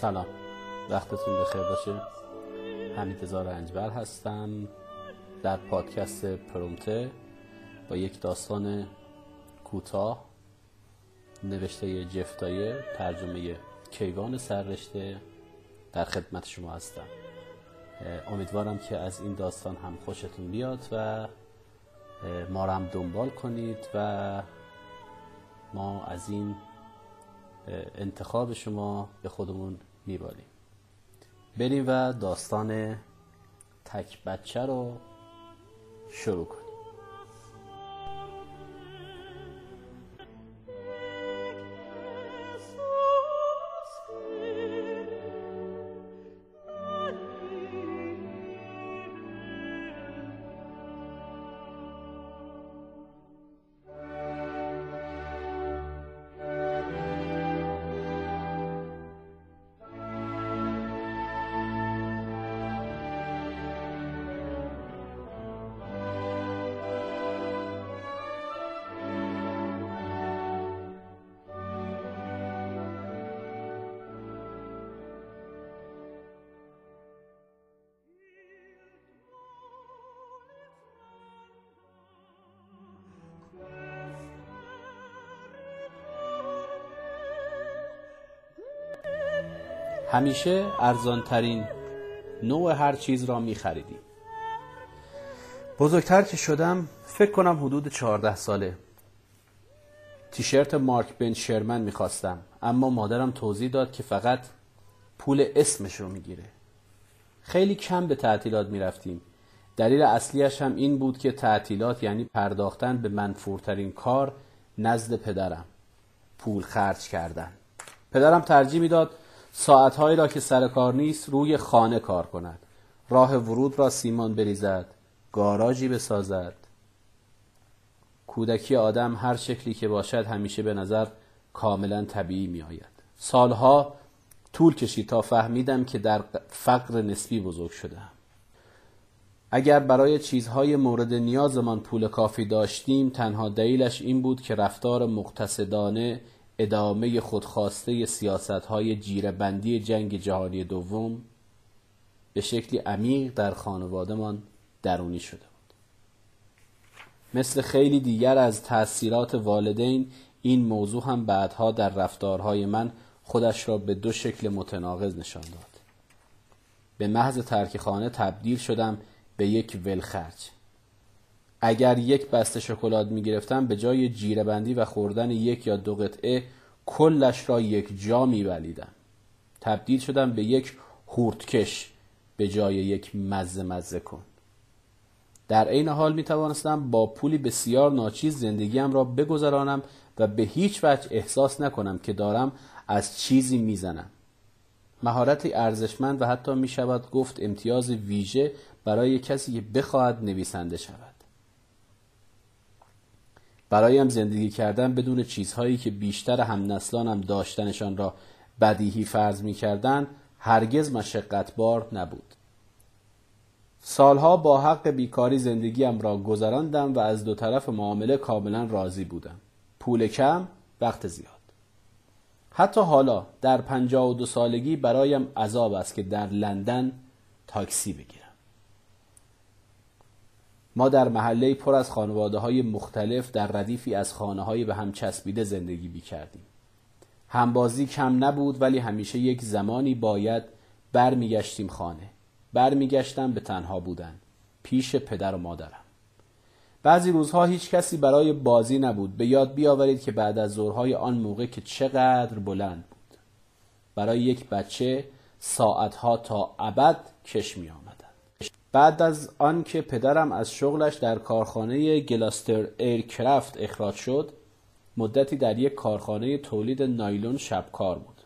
سلام. وقتتون بخیر باشه. حمید رنجبر هستم. در پادکست پرومته با یک داستان کوتاه نوشته جفتایه ترجمه کیوان سررشته در خدمت شما هستم. امیدوارم که از این داستان هم خوشتون بیاد و ما را هم دنبال کنید و ما از این انتخاب شما به خودمون میبالیم. بریم و داستان تک بچه رو شروع کنیم. همیشه ارزانترین نوع هر چیز را می خریدیم بزرگتر که شدم فکر کنم حدود چهارده ساله. تیشرت مارک بن شرمن می‌خواستم اما مادرم توضیح داد که فقط پول اسمش رو می‌گیره. خیلی کم به تعطیلات می‌رفتیم. دلیل اصلیش هم این بود که تعطیلات یعنی پرداختن به منفورترین کار نزد پدرم. پول خرج کردن. پدرم ترجیح می‌داد ساعتهایی را که سر کار نیست روی خانه کار کند. راه ورود را سیمان بریزد گاراژی بسازد. کودکی آدم هر شکلی که باشد همیشه به نظر کاملا طبیعی می آید سالها طول کشید تا فهمیدم که در فقر نسبی بزرگ شدم اگر برای چیزهای مورد نیازمان پول کافی داشتیم تنها دلیلش این بود که رفتار مقتصدانه ادامه خودخواسته سیاست های جیربندی جنگ جهانی دوم به شکلی عمیق در خانوادهمان درونی شده بود. مثل خیلی دیگر از تأثیرات والدین این موضوع هم بعدها در رفتارهای من خودش را به دو شکل متناقض نشان داد. به محض ترک خانه تبدیل شدم به یک ولخرج. اگر یک بسته شکلات می گرفتم به جای جیره بندی و خوردن یک یا دو قطعه کلش را یک جا می بلیدم. تبدیل شدم به یک هورتکش به جای یک مزه مزه کن. در عین حال می توانستم با پولی بسیار ناچیز زندگیم را بگذرانم و به هیچ وجه احساس نکنم که دارم از چیزی می‌زنم. مهارت ارزشمند و حتی می شود گفت امتیاز ویژه برای کسی که بخواهد نویسنده شود. برایم زندگی کردن بدون چیزهایی که بیشتر هم نسلانم داشتنشان را بدیهی فرض می کردن هرگز مشقتبار نبود. سالها با حق بیکاری زندگیم را گذراندم و از دو طرف معامله کاملا راضی بودم. پول کم وقت زیاد. حتی حالا در پنجاه و دو سالگی برایم عذاب است که در لندن تاکسی بگیرم. ما در محله پر از خانواده های مختلف در ردیفی از خانه های به هم چسبیده زندگی بی کردیم. همبازی کم نبود ولی همیشه یک زمانی باید برمیگشتیم خانه. برمیگشتم به تنها بودن. پیش پدر و مادرم. بعضی روزها هیچ کسی برای بازی نبود. به یاد بیاورید که بعد از ظهرهای آن موقع که چقدر بلند بود. برای یک بچه ساعتها تا ابد کش می. بعد از آنکه پدرم از شغلش در کارخانه گلاستر ایرکرافت اخراج شد مدتی در یک کارخانه تولید نایلون شبکار بود.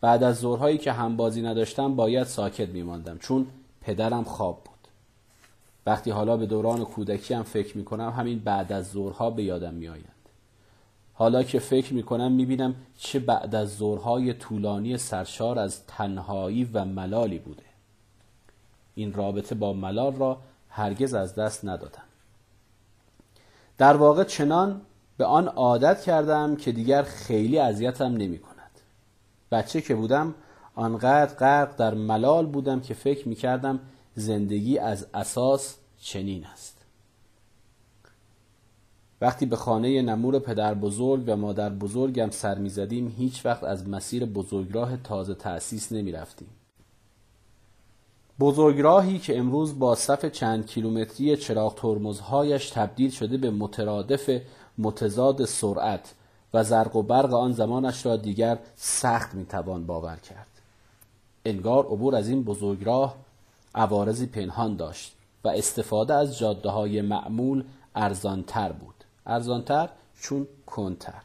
بعد از ظهرهایی که همبازی نداشتم باید ساکت میماندم چون پدرم خواب بود. وقتی حالا به دوران کودکی هم فکر می‌کنم همین بعد از ظهرها به یادم میآیند حالا که فکر می‌کنم می‌بینم چه بعد از ظهرهای طولانی سرشار از تنهایی و ملالی بوده. این رابطه با ملال را هرگز از دست ندادم. در واقع چنان به آن عادت کردم که دیگر خیلی اذیتم نمی کند. بچه که بودم آنقدر غرق در ملال بودم که فکر می‌کردم زندگی از اساس چنین است. وقتی به خانه نمور پدر بزرگ و مادر بزرگم سر می‌زدیم هیچ وقت از مسیر بزرگراه تازه تأسیس نمی رفتیم. بزرگراهی که امروز با صف چند کیلومتری چراغ ترمزهایش تبدیل شده به مترادف متضاد سرعت و زرق و برق آن زمانش را دیگر سخت می‌توان باور کرد. انگار عبور از این بزرگراه عوارضی پنهان داشت و استفاده از جاده های معمول ارزانتر بود. ارزانتر چون کنتر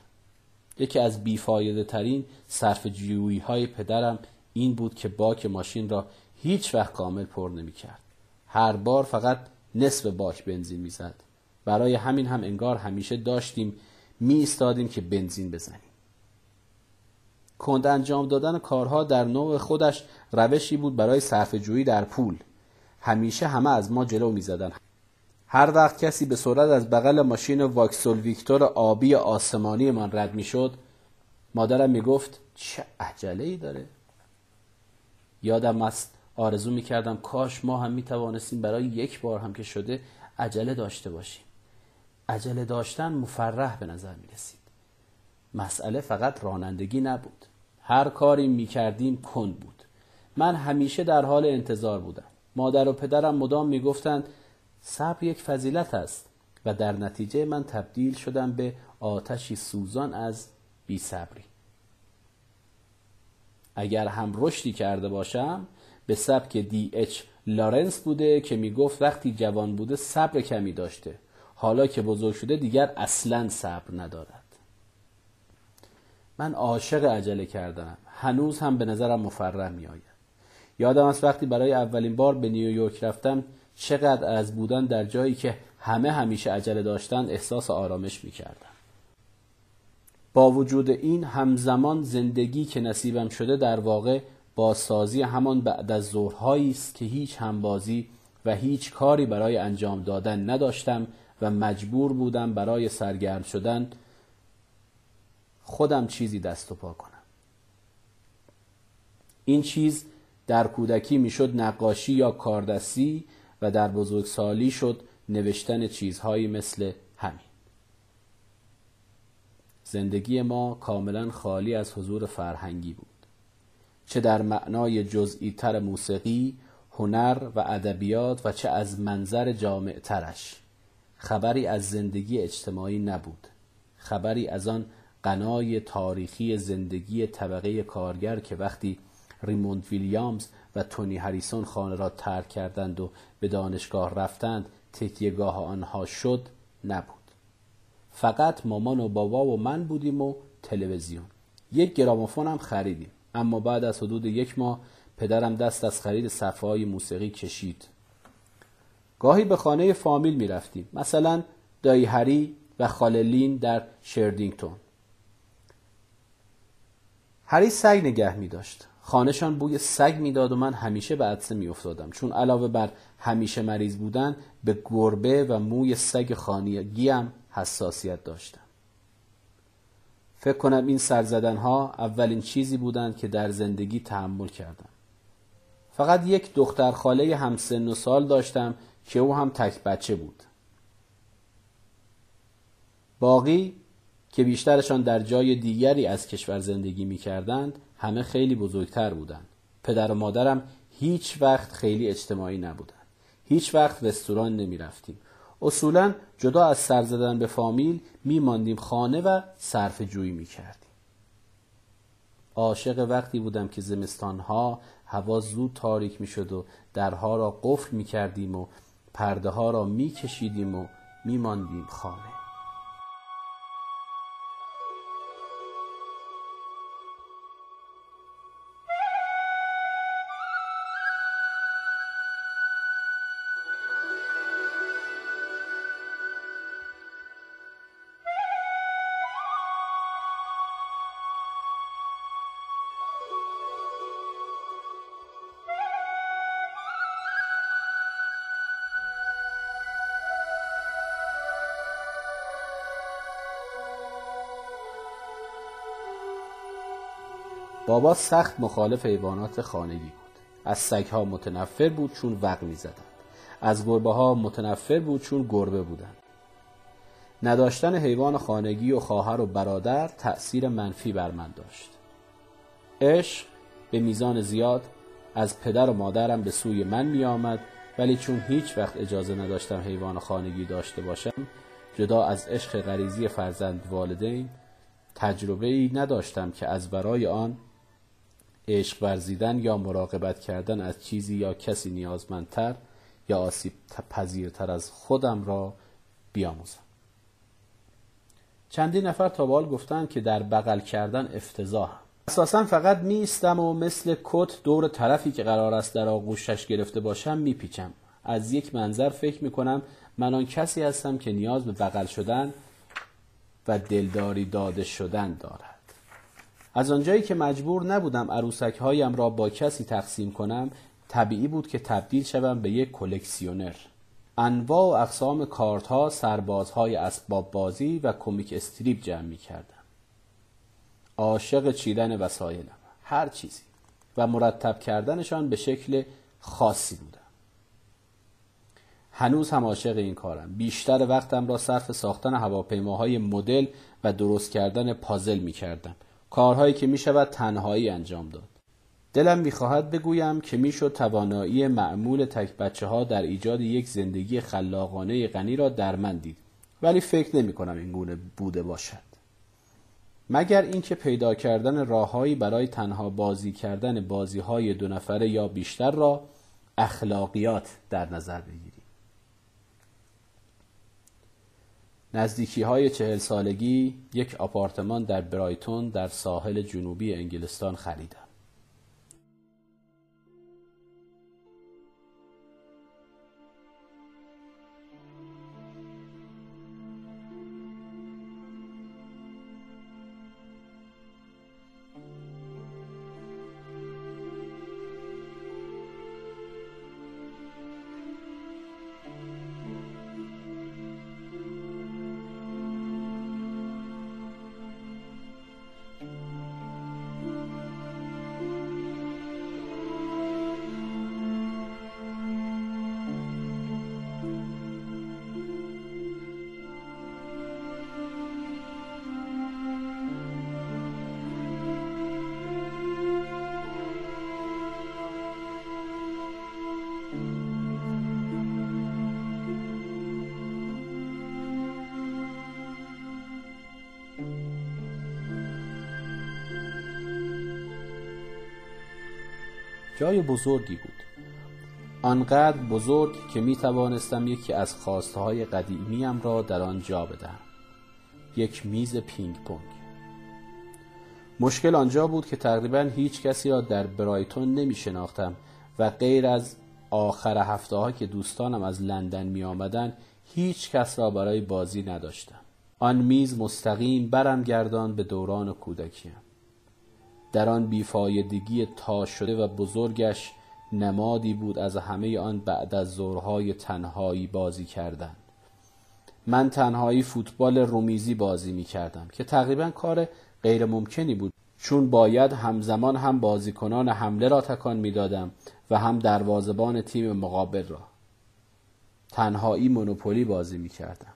یکی از بیفایده ترین صرف جیویی های پدرم این بود که باک ماشین را هیچ وقت کامل پر نمی کرد. هر بار فقط نصف باک بنزین می‌زد. برای همین هم انگار همیشه داشتیم می ایستادیم که بنزین بزنیم. کند انجام دادن کارها در نوع خودش روشی بود برای صرف جویی در پول. همیشه همه از ما جلو می زدن. هر وقت کسی به سرعت از بغل ماشین واکسول ویکتور آبی آسمانی من رد می شد مادرم می گفت چه عجله ای داره یادم است آرزو می کردم کاش ما هم می توانستیم برای یک بار هم که شده عجله داشته باشیم. عجله داشتن مفرح به نظر می رسید مسئله فقط رانندگی نبود. هر کاری می کردیم کند بود. من همیشه در حال انتظار بودم. مادر و پدرم مدام می گفتند صبر یک فضیلت است. و در نتیجه من تبدیل شدم به آتشی سوزان از بی صبری. اگر هم رشدی کرده باشم به سبک دی اچ لارنس بوده که می گفت وقتی جوان بوده صبر کمی داشته. حالا که بزرگ شده دیگر اصلا صبر ندارد. من عاشق عجله کردم. هنوز هم به نظرم مفرح می آید یادم است وقتی برای اولین بار به نیویورک رفتم چقدر از بودن در جایی که همه همیشه عجله داشتن احساس آرامش می کردن. با وجود این همزمان زندگی که نصیبم شده در واقع با سازی همان بعد از ظهرهایی است که هیچ همبازی و هیچ کاری برای انجام دادن نداشتم و مجبور بودم برای سرگرم شدن خودم چیزی دست و پا کنم. این چیز در کودکی می‌شد نقاشی یا کاردستی و در بزرگسالی شد نوشتن چیزهایی مثل همین. زندگی ما کاملا خالی از حضور فرهنگی بود. چه در معنای جزئی تر موسیقی هنر و ادبیات و چه از منظر جامع ترش خبری از زندگی اجتماعی نبود. خبری از آن قنای تاریخی زندگی طبقه کارگر که وقتی ریموند ویلیامز و تونی هریسون خانه را ترک کردند و به دانشگاه رفتند تکیهگاه آنها شد نبود. فقط مامان و بابا و من بودیم و تلویزیون. یک گرامافون هم خریدیم. اما بعد از حدود یک ماه پدرم دست از خرید صفحه های موسیقی کشید. گاهی به خانه فامیل می رفتیم مثلا دایی هری و خاللین در شردینگتون. هری سگ نگه می داشت خانهشان بوی سگ می‌داد و من همیشه به عدسه میافتادم چون علاوه بر همیشه مریض بودن به گربه و موی سگ خانگیم حساسیت داشتم. فکر کنم این سرزدن ها اولین چیزی بودند که در زندگی تحمل کردم فقط یک دختر خاله همسن و سال داشتم که او هم تک بچه بود باقی که بیشترشان در جای دیگری از کشور زندگی می کردند همه خیلی بزرگتر بودند. پدر و مادرم هیچ وقت خیلی اجتماعی نبودند. هیچ وقت رستوران نمی رفتیم. اصولا جدا از سر زدن به فامیل می ماندیم خانه و صرف جویی می کردیم. عاشق وقتی بودم که زمستانها هوا زود تاریک می شد و درها را قفل می کردیم و پرده ها را می کشیدیم و می ماندیم خانه. بابا سخت مخالف حیوانات خانگی بود. از سگها متنفر بود چون وق می‌زدند. از گربه ها متنفر بود چون گربه بودند. نداشتن حیوان خانگی و خواهر و برادر تأثیر منفی بر من داشت. عشق به میزان زیاد از پدر و مادرم به سوی من می آمد ولی چون هیچ وقت اجازه نداشتم حیوان خانگی داشته باشم جدا از عشق غریزی فرزند والدین تجربه ای نداشتم که از برای آن عشق ورزیدن یا مراقبت کردن از چیزی یا کسی نیازمندتر یا آسیب پذیرتر از خودم را بیاموزم. چندین نفر تا بال گفتن که در بغل کردن افتضاحم اساسا فقط میستم و مثل کت دور طرفی که قرار است در آغوشش گرفته باشم میپیچم. از یک منظر فکر می‌کنم من آن کسی هستم که نیاز به بغل شدن و دلداری داده شدن دارد. از آنجایی که مجبور نبودم عروسک هایم را با کسی تقسیم کنم طبیعی بود که تبدیل شوم به یک کلکسیونر. انواع و اقسام کارت ها سربازهای اسباب بازی و کمیک استریپ جمع می کردم عاشق چیدن وسایلم. هر چیزی. و مرتب کردنشان به شکل خاصی بودم. هنوز هم عاشق این کارم. بیشتر وقتم را صرف ساختن هواپیماهای مدل و درست کردن پازل می کردم کارهایی که می شود تنهایی انجام داد. دلم می‌خواهد بگویم که می‌شد توانایی معمول تک بچه ها در ایجاد یک زندگی خلاقانه غنی را در من دید. ولی فکر نمی کنم این گونه بوده باشد. مگر اینکه پیدا کردن راههایی برای تنها بازی کردن بازی های دو نفره یا بیشتر را اخلاقیات در نظر بگیریم؟ نزدیکی های چهل سالگی یک آپارتمان در برایتون در ساحل جنوبی انگلستان خریدم. جای بزرگی بود. آنقدر بزرگ که می توانستم یکی از خواسته های قدیمیم را در آن جا بدهم. یک میز پینگ پونگ. مشکل آنجا بود که تقریبا هیچ کسی را در برایتون نمی شناختم و غیر از آخر هفته ها که دوستانم از لندن می آمدن هیچ کس را برای بازی نداشتم. آن میز مستقیم برم گردان به دوران کودکیم. در آن بیفایدگی تا شده و بزرگش نمادی بود از همه آن بعد از زورهای تنهایی بازی کردن. من تنهایی فوتبال رومیزی بازی می کردم که تقریبا کار غیر ممکنی بود. چون باید همزمان هم بازیکنان حمله را تکان می‌دادم و هم دروازبان تیم مقابل را. تنهایی مونوپولی بازی می کردم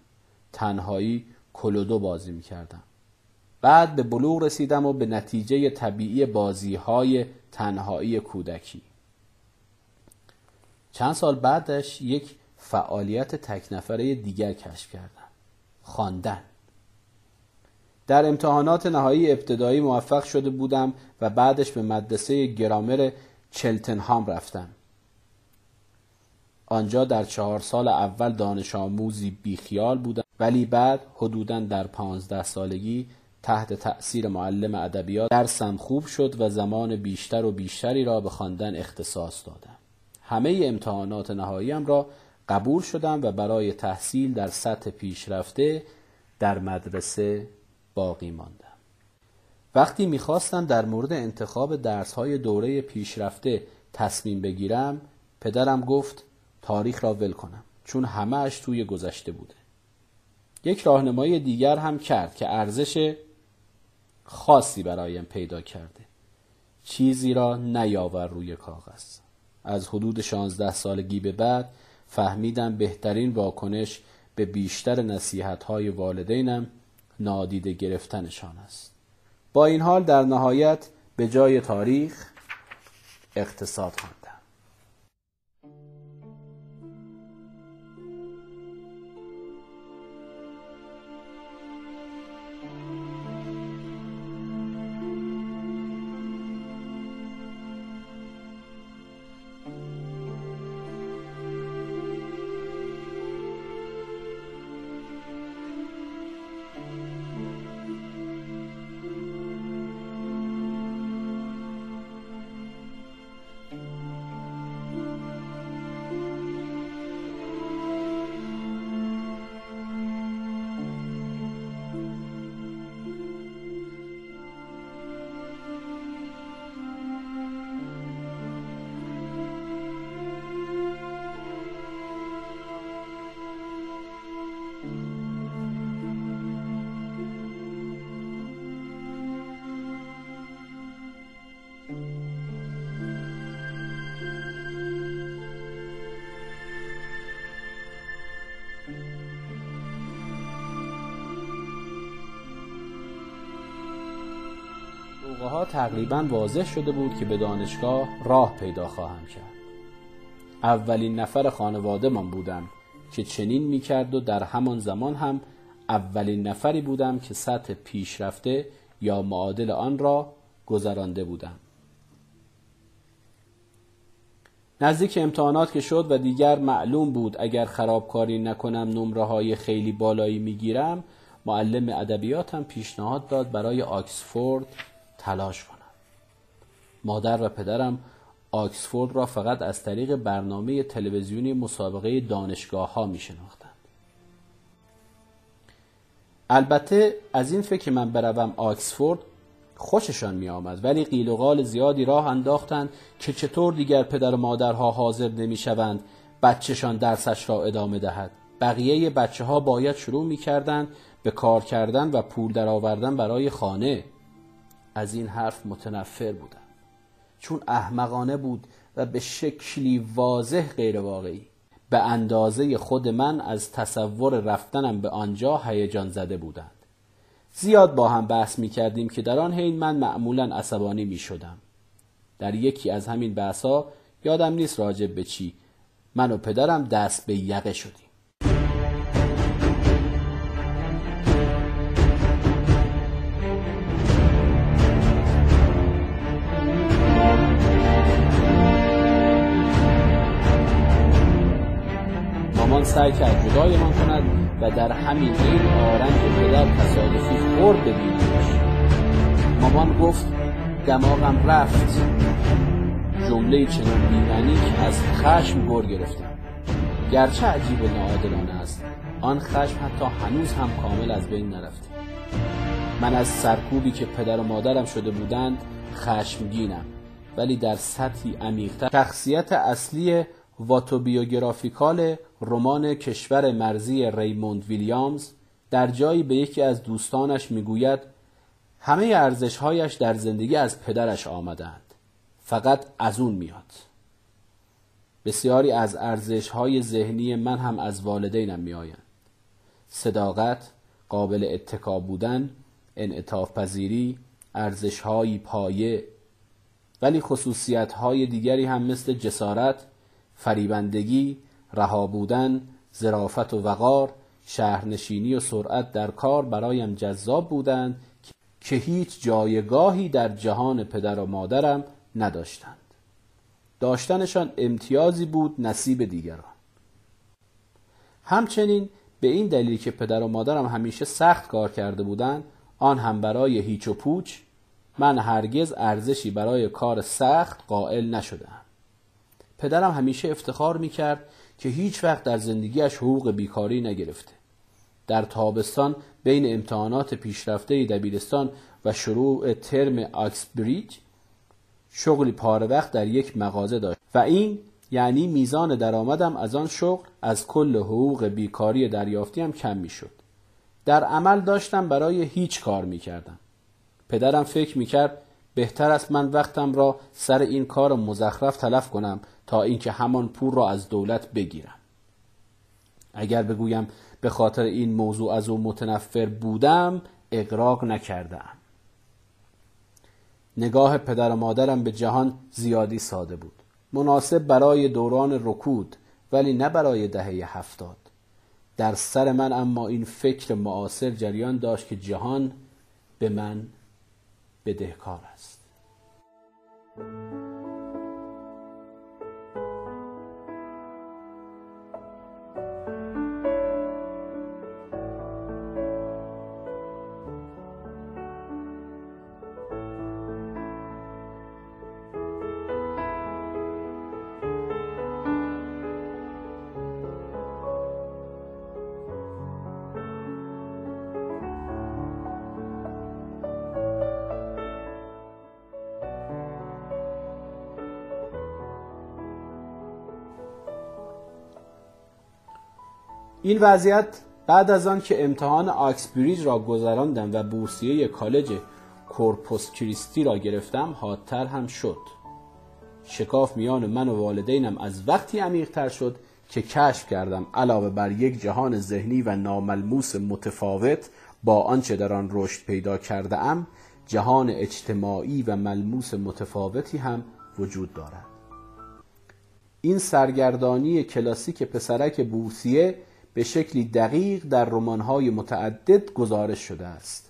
تنهایی کلودو بازی می کردم بعد به بلوغ رسیدم و به نتیجه طبیعی بازی های تنهایی کودکی. چند سال بعدش یک فعالیت تک نفره دیگر کشف کردم. خواندن. در امتحانات نهایی ابتدایی موفق شده بودم و بعدش به مدرسه گرامر چلتنهام رفتم. آنجا در چهار سال اول دانش آموزی بیخیال بودم ولی بعد حدودا در پانزده سالگی تحت تأثیر معلم ادبیات درسم خوب شد و زمان بیشتر و بیشتری را به خواندن اختصاص دادم. همه امتحانات نهاییم را قبول شدم و برای تحصیل در سطح پیشرفته در مدرسه باقی ماندم. وقتی می‌خواستم در مورد انتخاب درسهای دوره پیشرفته تصمیم بگیرم پدرم گفت تاریخ را ول کنم چون همهش توی گذشته بوده. یک راهنمایی دیگر هم کرد که ارزش خاصی برایم پیدا کرده. چیزی را نیاور روی کاغذ. از حدود شانزده سالگی به بعد فهمیدم بهترین واکنش به بیشتر نصیحت های والدینم نادیده گرفتنشان است. با این حال در نهایت به جای تاریخ اقتصاد خواندم. تقریبا واضح شده بود که به دانشگاه راه پیدا خواهم کرد. اولین نفر خانواده من بودم که چنین می‌کرد و در همان زمان هم اولین نفری بودم که سطح پیشرفته یا معادل آن را گذرانده بودم. نزدیک امتحانات که شد و دیگر معلوم بود اگر خرابکاری نکنم نمره های خیلی بالایی می‌گیرم معلم ادبیاتم پیشنهاد داد برای آکسفورد تلاش کنم. مادر و پدرم آکسفورد را فقط از طریق برنامه تلویزیونی مسابقه دانشگاه ها می شناختند. البته از این فکر من بروم آکسفورد خوششان می آمد ولی قیل و قال زیادی راه انداختند که چطور دیگر پدر و مادرها حاضر نمی شوند بچهشان درسش را ادامه دهد. بقیه بچه ها باید شروع می کردن به کار کردن و پول درآوردن برای خانه. از این حرف متنفر بودم. چون احمقانه بود و به شکلی واضح غیر واقعی به اندازه خود من از تصور رفتنم به آنجا هیجان زده بودند. زیاد با هم بحث می کردیم که در آن حین من معمولا عصبانی می شدم در یکی از همین بحث ها یادم نیست راجب به چی. من و پدرم دست به یقه شدیم. سعی کرد جدایمان کند و در همین حین آرنج پدر تصادفی خورد به مامان گفت دماغم رفت. جمله چنان بیمعنی که از خشم گر گرفتم. گرچه عجیب و ناعادلانه است آن خشم حتی هنوز هم کامل از بین نرفته من از سرکوبی که پدر و مادرم شده بودند خشمگینم ولی در سطحی عمیقتر. شخصیت اصلی واتوبیوگرافیکال رمان کشور مرزی ریموند ویلیامز در جایی به یکی از دوستانش می‌گوید همه ارزشهایش در زندگی از پدرش آمدند فقط از اون میاد. بسیاری از ارزشهای ذهنی من هم از والدینم میآیند. صداقت قابل اتکا بودن انعطاف پذیری ارزشهایی پایه ولی خصوصیت دیگری هم مثل جسارت فریبندگی رها بودن زرافت و وقار شهرنشینی و سرعت در کار برایم جذاب بودند که هیچ جایگاهی در جهان پدر و مادرم نداشتند. داشتنشان امتیازی بود نصیب دیگران. همچنین به این دلیل که پدر و مادرم همیشه سخت کار کرده بودند آن هم برای هیچ و پوچ من هرگز ارزشی برای کار سخت قائل نشدم پدرم همیشه افتخار می‌کرد که هیچ وقت در زندگیش حقوق بیکاری نگرفته. در تابستان بین امتحانات پیشرفته دبیرستان و شروع ترم آکسبریج شغلی پاره وقت در یک مغازه داشت و این یعنی میزان درآمدم از آن شغل از کل حقوق بیکاری دریافتیم کم می‌شد. در عمل داشتم برای هیچ کار می‌کردم. پدرم فکر می‌کرد بهتر است من وقتم را سر این کار مزخرف تلف کنم تا اینکه همان پول را از دولت بگیرم. اگر بگویم به خاطر این موضوع از او متنفر بودم اقراق نکردم نگاه پدر و مادرم به جهان زیادی ساده بود. مناسب برای دوران رکود ولی نه برای دهه هفتاد. در سر من اما این فکر معاصر جریان داشت که جهان به من بدهکار است. این وضعیت بعد از آن که امتحان آکسبریج را گذراندم و بورسیه کالج کورپوس کریستی را گرفتم حادتر هم شد. شکاف میان من و والدینم از وقتی عمیقتر شد که کشف کردم علاوه بر یک جهان ذهنی و ناملموس متفاوت با آنچه در آن رشد پیدا کرده ام جهان اجتماعی و ملموس متفاوتی هم وجود دارد. این سرگردانی کلاسیک پسرک بورسیه به شکلی دقیق در رمان‌های متعدد گزارش شده است.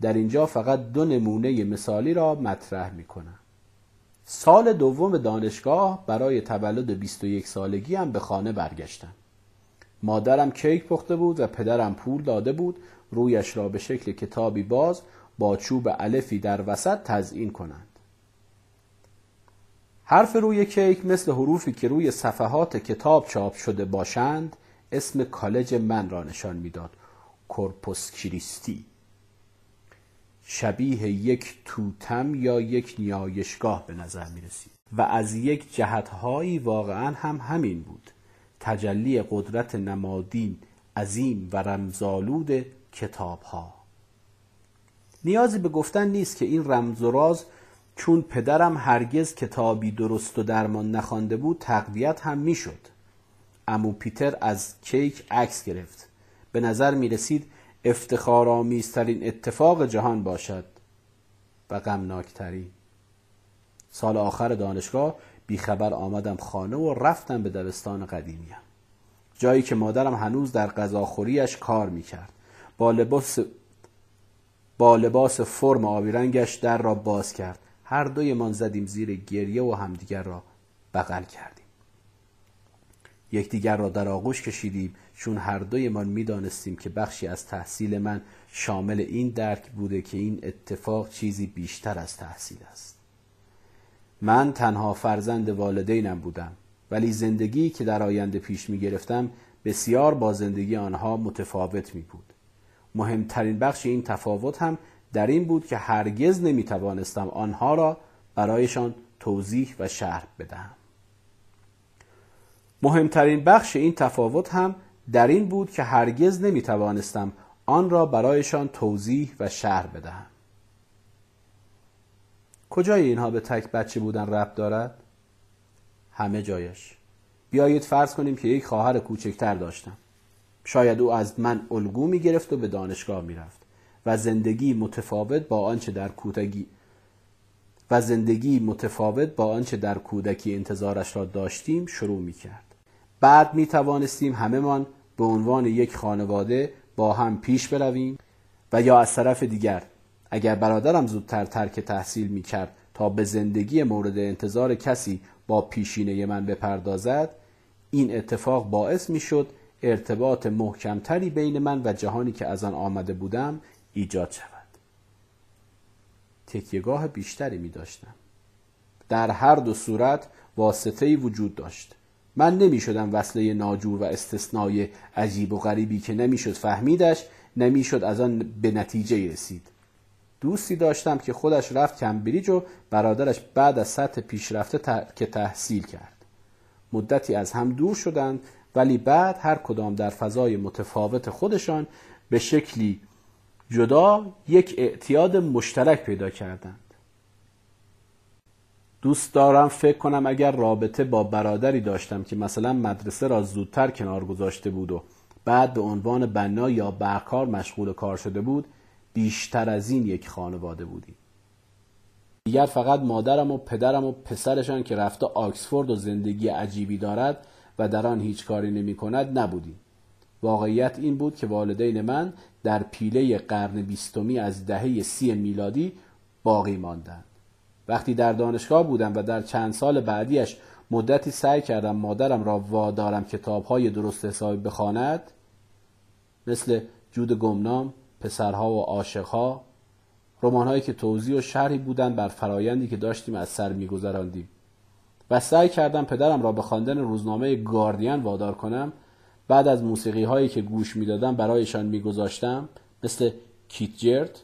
در اینجا فقط دو نمونه مثالی را مطرح می‌کنم. سال دوم دانشگاه برای تولد 21 سالگی هم به خانه برگشتم. مادرم کیک پخته بود و پدرم پول داده بود رویش را به شکل کتابی باز با چوب الفی در وسط تزئین کنند. حرف روی کیک مثل حروفی که روی صفحات کتاب چاپ شده باشند اسم کالج من را نشان می‌داد. کورپوس کریستی. شبیه یک توتم یا یک نیایشگاه به نظر می رسید و از یک جهتهایی واقعا هم همین بود. تجلی قدرت نمادین عظیم و رمزالود کتاب ها نیازی به گفتن نیست که این رمز و راز چون پدرم هرگز کتابی درست و درمان نخوانده بود تقویت هم می‌شد. امو پیتر از کیک عکس گرفت. به نظر می رسید افتخارآمیزترین اتفاق جهان باشد و غمناکترین. سال آخر دانشگاه بیخبر آمدم خانه و رفتم به دبستان قدیمیم. جایی که مادرم هنوز در غذاخوریش کار می‌کرد با لباس با لباس فرم آبی رنگش در را باز کرد. هر دوی من زدیم زیر گریه و همدیگر را بغل کردیم یکدیگر را در آغوش کشیدیم چون هر دویمان می‌دانستیم که بخشی از تحصیل من شامل این درک بوده که این اتفاق چیزی بیشتر از تحصیل است. من تنها فرزند والدینم بودم ولی زندگی که در آینده پیش می گرفتم بسیار با زندگی آنها متفاوت می بود مهمترین بخش این تفاوت هم در این بود که هرگز نمی توانستم آنها را برایشان توضیح و شرح بدهم. مهمترین بخش این تفاوت هم در این بود که هرگز نمی توانستم آن را برایشان توضیح و شرح بدهم. کجای اینها به تک بچه بودن ربط دارد؟ همه جایش. بیایید فرض کنیم که یک خواهر کوچکتر داشتم. شاید او از من الگو می گرفت و به دانشگاه می رفت و زندگی متفاوت با آنچه در کودکی و زندگی متفاوت با آنچه در کودکی انتظارش را داشتیم شروع می کرد بعد می توانستیم همهمان به عنوان یک خانواده با هم پیش برویم و یا از طرف دیگر اگر برادرم زودتر ترک تحصیل می کرد تا به زندگی مورد انتظار کسی با پیشینه من بپردازد این اتفاق باعث می شد ارتباط محکمتری بین من و جهانی که از آن آمده بودم ایجاد شود. تکیهگاه بیشتری می داشتم در هر دو صورت واسطه وجود داشت. من نمی شدم وصله ناجور و استثنای عجیب و غریبی که نمی‌شد فهمیدش نمی‌شد از آن به نتیجه رسید. دوستی داشتم که خودش رفت کمبریج و برادرش بعد از سطح پیشرفته که تحصیل کرد. مدتی از هم دور شدند ولی بعد هر کدام در فضای متفاوت خودشان به شکلی جدا یک اعتیاد مشترک پیدا کردند. دوست دارم فکر کنم اگر رابطه با برادری داشتم که مثلا مدرسه را زودتر کنار گذاشته بود و بعد به عنوان بنا یا برکار مشغول کار شده بود بیشتر از این یک خانواده بودیم. دیگر فقط مادرم و پدرم و پسرشان که رفته آکسفورد و زندگی عجیبی دارد و در آن هیچ کاری نمی کند نبودیم. واقعیت این بود که والدین من در پیله قرن بیستمی از دهه سی میلادی باقی ماندند. وقتی در دانشگاه بودم و در چند سال بعدیش مدتی سعی کردم مادرم را وادارم کتابهای درست حسابی بخواند مثل جود گمنام پسرها و عاشقها رمانهایی که توضیح و شرحی بودند بر فرایندی که داشتیم از سر میگذراندیم. و سعی کردم پدرم را به خواندن روزنامه گاردین وادار کنم. بعد از موسیقی هایی که گوش می‌دادم برایشان میگذاشتم مثل کیت جرت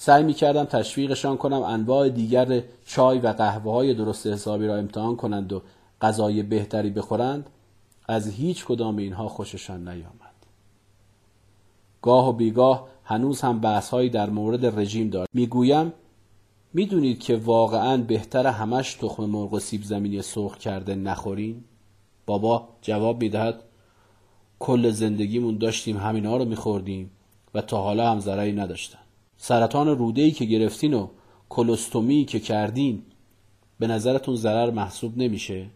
سعی می کردم تشویقشان کنم انواع دیگر چای و قهوه های درست حسابی را امتحان کنند و غذای بهتری بخورند از هیچ کدام اینها خوششان نیامد. گاه و بیگاه هنوز هم بحث هایی در مورد رژیم دارد می‌گویم می‌دونید که واقعا بهتر همش تخم مرغ و سیب زمینی سرخ کرده نخورین؟ بابا جواب می‌دهد کل زندگیمون داشتیم همینا رو میخوردیم و تا حالا هم ضرری نداشتن. سرطان ای که گرفتین و کلوستومی که کردین به نظرتون ضرر محسوب نمیشه؟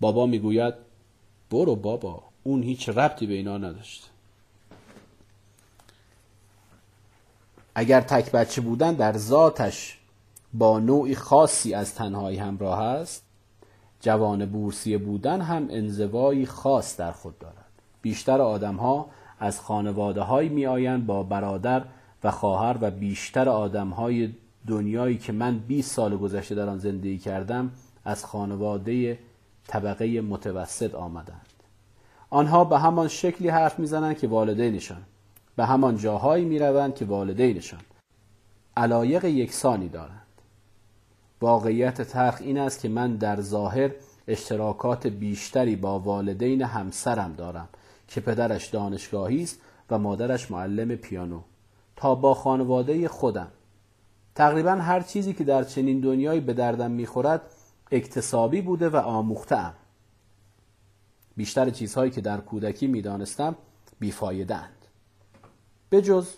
بابا می‌گوید برو بابا اون هیچ ربطی به اینا نداشت. اگر تک بچه بودن در ذاتش با نوعی خاصی از تنهایی همراه است جوان بورسیه بودن هم انزوایی خاص در خود دارد. بیشتر آدم ها از خانواده های می با برادر و خواهر و بیشتر آدم های دنیایی که من 20 سال گذشته در آن زندگی کردم از خانواده طبقه متوسط آمدند. آنها به همان شکلی حرف می‌زنند که والدینشان. به همان جاهایی می‌روند که والدینشان. علایق یکسانی دارند. واقعیت ترخ این است که من در ظاهر اشتراکات بیشتری با والدین همسرم دارم که پدرش دانشگاهی است و مادرش معلم پیانو. تا با خانواده خودم. تقریبا هر چیزی که در چنین دنیایی به دردم می‌خورد اکتسابی بوده و آموختم بیشتر چیزهایی که در کودکی می‌دانستم بیفایدند به جز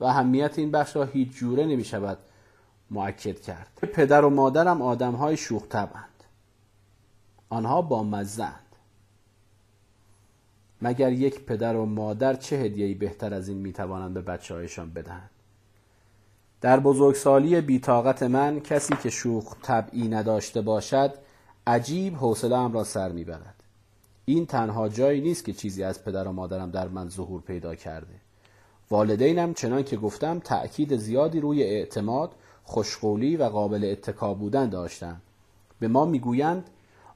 و اهمیت این بخش را هیچ جوره نمی شود معکد کرد. پدر و مادرم آدم های شوخ طبعند آنها با مزند مگر یک پدر و مادر چه هدیه‌ای بهتر از این می‌توانند به بچه هایشان بدهند؟ در بزرگسالی بیتاقت من کسی که شوخ طبعی نداشته باشد عجیب حوصله را سر می‌برد. این تنها جایی نیست که چیزی از پدر و مادرم در من ظهور پیدا کرده. والدینم چنان که گفتم تأکید زیادی روی اعتماد خوشقولی و قابل اتکا بودن داشتند. به ما می‌گویند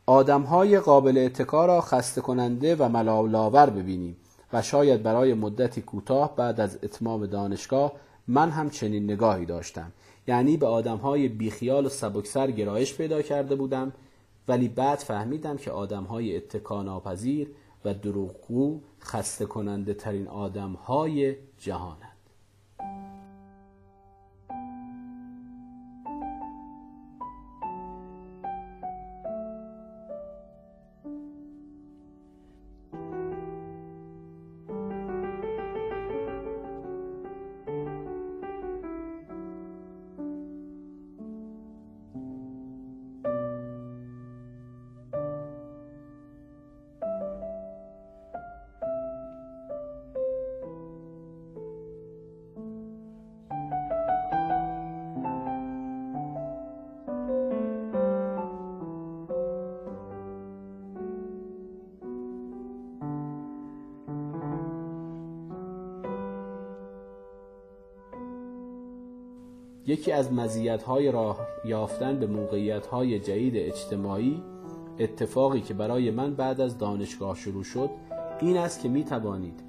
آدمهای قابل اتکا را خسته کننده و ملالاور ببینیم و شاید برای مدتی کوتاه بعد از اتمام دانشگاه من هم چنین نگاهی داشتم. یعنی به آدمهای بیخیال و سبکسر گرایش پیدا کرده بودم ولی بعد فهمیدم که آدمهای اتکا ناپذیر و دروغگو خسته کننده ترین آدمهای جهانند. یکی از مزیت‌های راه یافتن به موقعیت‌های جدید اجتماعی اتفاقی که برای من بعد از دانشگاه شروع شد این است که می توانید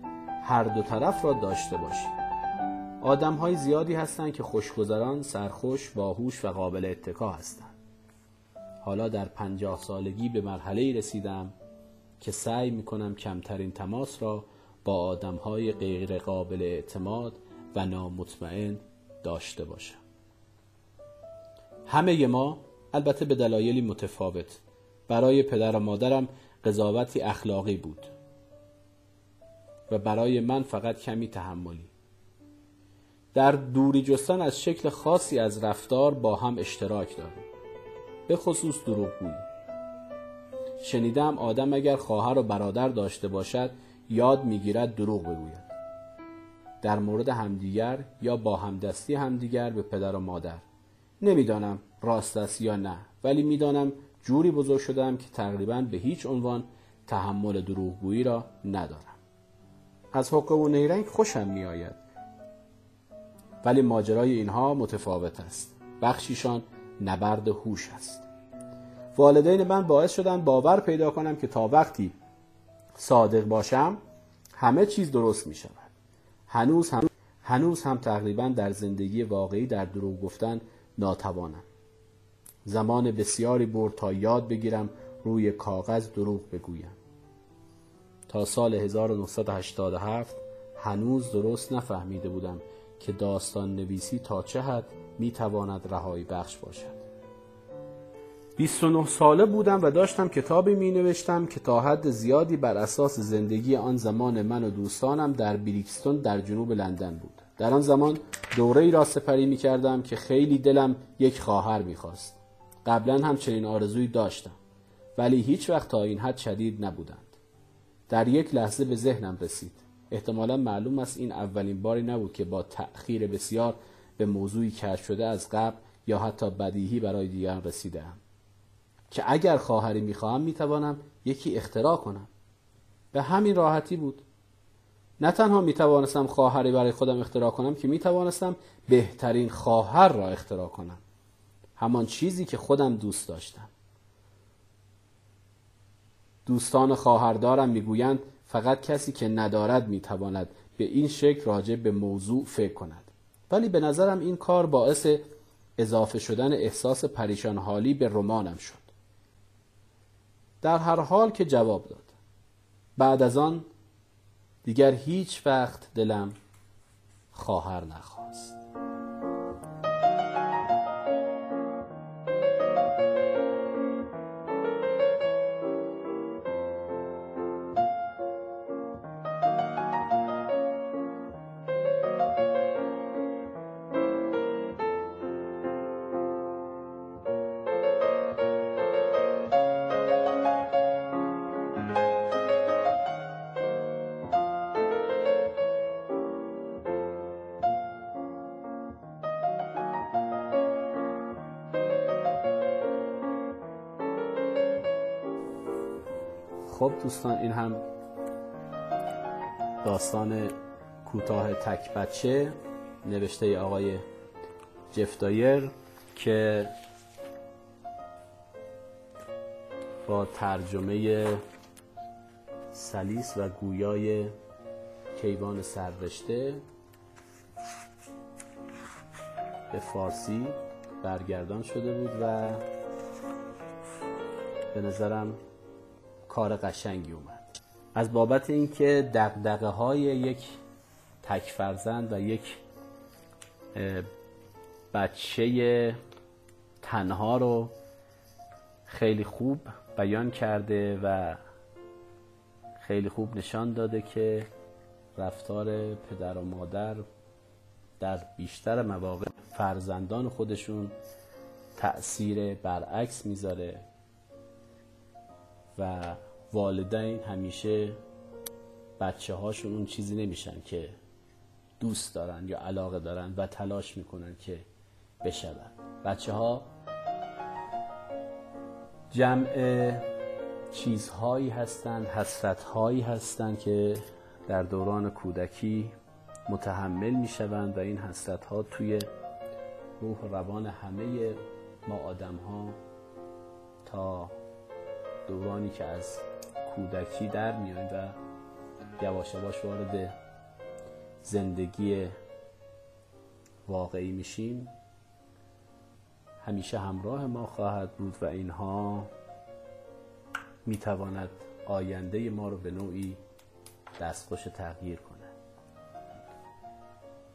هر دو طرف را داشته باشید. آدم های زیادی هستند که خوشگذران، سرخوش، باهوش و قابل اتکا هستند. حالا در پنجاه سالگی به مرحله رسیدم که سعی می کنم کمترین تماس را با آدم های غیر قابل اعتماد و نامطمئن داشته باشم. همه ما البته به دلایلی متفاوت. برای پدر و مادرم قضاوتی اخلاقی بود. و برای من فقط کمی تحملی. در دوری جستن از شکل خاصی از رفتار با هم اشتراک داریم. به خصوص دروغگویی. شنیدم آدم اگر خواهر و برادر داشته باشد یاد می‌گیرد دروغ بگوید. در مورد همدیگر یا با همدستی همدیگر به پدر و مادر. نمی‌دانم راست است یا نه ولی می‌دانم جوری بزرگ شدم که تقریبا به هیچ عنوان تحمل دروغگویی را ندارم. از حقه و نیرنگ خوشم میآید. ولی ماجرای اینها متفاوت است. بخشیشان نبرد هوش است. والدین من باعث شدن باور پیدا کنم که تا وقتی صادق باشم همه چیز درست می شود هنوز هم هنوز هم تقریبا در زندگی واقعی در دروغ گفتن ناتوانم. زمان بسیاری برد تا یاد بگیرم روی کاغذ دروغ بگویم. تا سال 1987 هنوز درست نفهمیده بودم که داستان نویسی تا چه حد می‌تواند رهایی بخش باشد. 29 ساله بودم و داشتم کتابی می نوشتم که تا حد زیادی بر اساس زندگی آن زمان من و دوستانم در بریکستون در جنوب لندن بود. در آن زمان دوره ای را سپری می کردم که خیلی دلم یک خواهر می خواست قبلا هم چنین آرزویی داشتم ولی هیچ وقت تا این حد شدید نبودند. در یک لحظه به ذهنم رسید. احتمالا معلوم است این اولین باری نبود که با تأخیر بسیار به موضوعی کشف شده از قبل یا حتی بدیهی برای دیگران رسیدم که اگر خواهری می‌خواهم می‌توانم یکی اختراع کنم. به همین راحتی بود. نه تنها می‌توانستم خواهری برای خودم اختراع کنم که می‌توانستم بهترین خواهر را اختراع کنم. همان چیزی که خودم دوست داشتم. دوستان خواهردارم می‌گویند فقط کسی که ندارد می‌تواند به این شکل راجع به موضوع فکر کند. ولی به نظرم این کار باعث اضافه شدن احساس پریشان حالی به رمانم شد. در هر حال که جواب داد. بعد از آن دیگر هیچ وقت دلم خواهر نخواست. خب دوستان این هم داستان کوتاه تک بچه نوشته آقای جفتایر که با ترجمه سلیس و گویای کیوان سررشته به فارسی برگردان شده بود و به نظرم کار قشنگی اومد. از بابت اینکه دقدقه های یک تک فرزند و یک بچه تنها رو خیلی خوب بیان کرده و خیلی خوب نشان داده که رفتار پدر و مادر در بیشتر مواقع فرزندان خودشون تأثیر برعکس می‌ذاره. و والدین همیشه بچه هاشون اون چیزی نمیشن که دوست دارن یا علاقه دارن و تلاش می‌کنن که بشون. بچه ها جمع چیزهایی هستند حسرت هایی هستند که در دوران کودکی متحمل می‌شوند و این حسرت ها توی روح روان همه ما آدم ها تا دورانی که از کودکی در میایم و یواش یواش وارد زندگی واقعی میشیم همیشه همراه ما خواهد بود و اینها می‌تواند آینده ما رو به نوعی دستخوش تغییر کنه.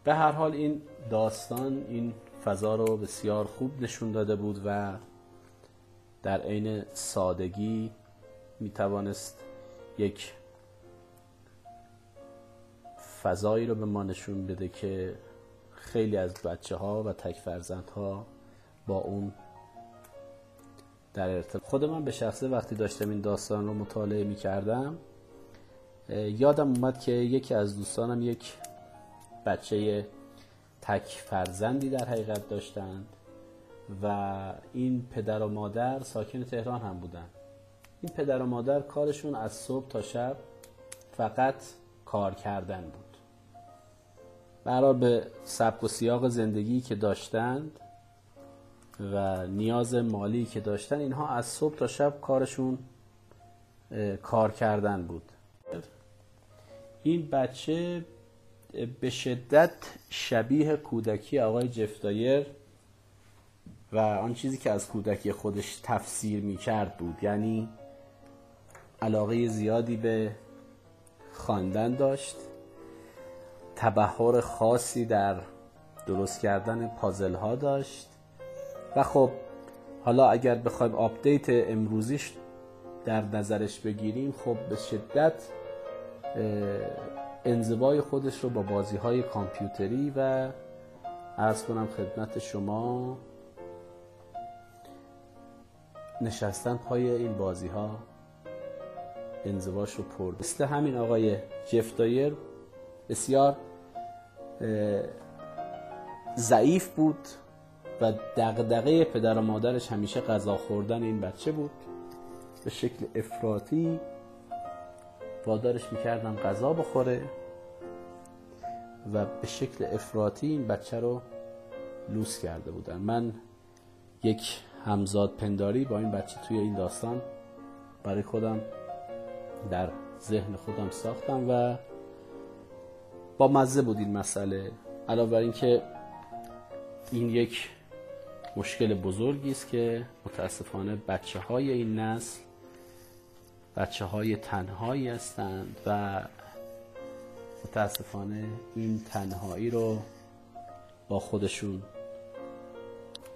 به هر حال این داستان این فضا رو بسیار خوب نشون داده بود و در عین سادگی می توانست یک فضایی رو به ما نشون بده که خیلی از بچه ها و تک فرزند ها با اون در ارتباط. خود من به شخصه وقتی داشتم این داستان رو مطالعه می کردم یادم اومد که یکی از دوستانم یک بچه تک فرزندی در حقیقت داشتند. و این پدر و مادر ساکن تهران هم بودن. این پدر و مادر کارشون از صبح تا شب فقط کار کردن بود. برای به سبک و سیاق زندگی که داشتند و نیاز مالی که داشتن اینها از صبح تا شب کارشون کار کردن بود. این بچه به شدت شبیه کودکی آقای جفتایر و آن چیزی که از کودکی خودش تفسیر می کرد بود یعنی علاقه زیادی به خواندن داشت تبهر خاصی در درست کردن پازل ها داشت و خب حالا اگر بخوایم update امروزیش در نظرش بگیریم خب به شدت انزوای خودش رو با بازی های کامپیوتری و عرض کنم خدمت شما نشستن پای این بازی ها انزواش رو پر. مثل همین آقای جفتایر بسیار ضعیف بود و دغدغه پدر و مادرش همیشه غذا خوردن این بچه بود. به شکل افراطی وادارش می‌کردن غذا بخوره و به شکل افراطی این بچه رو لوس کرده بودن. من یک همزاد پنداری با این بچه توی این داستان برای خودم در ذهن خودم ساختم و با مزه بود این مسئله. علاوه بر اینکه این یک مشکل بزرگی است که متاسفانه بچه های این نسل بچه های تنهایی هستند و متاسفانه این تنهایی رو با خودشون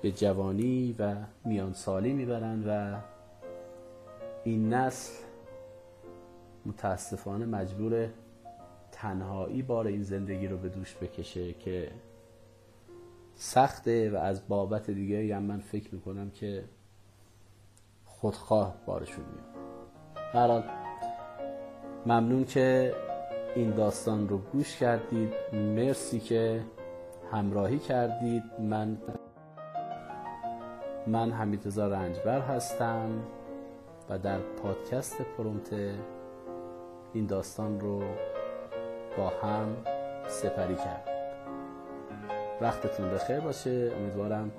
به جوانی و میانسالی می‌برند و این نسل متاسفانه مجبور تنهایی بار این زندگی رو به دوش بکشه که سخته و از بابت دیگه هم من فکر می‌کنم که خودخواه بارشون میاد. هرحال ممنون که این داستان رو گوش کردید. مرسی که همراهی کردید. من من حمیدرضا رنجبر هستم و در پادکست پرومته این داستان رو با هم سپری کرد وقتتون بخیر باشه. امیدوارم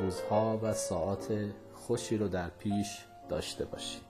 روزها و ساعات خوشی رو در پیش داشته باشید.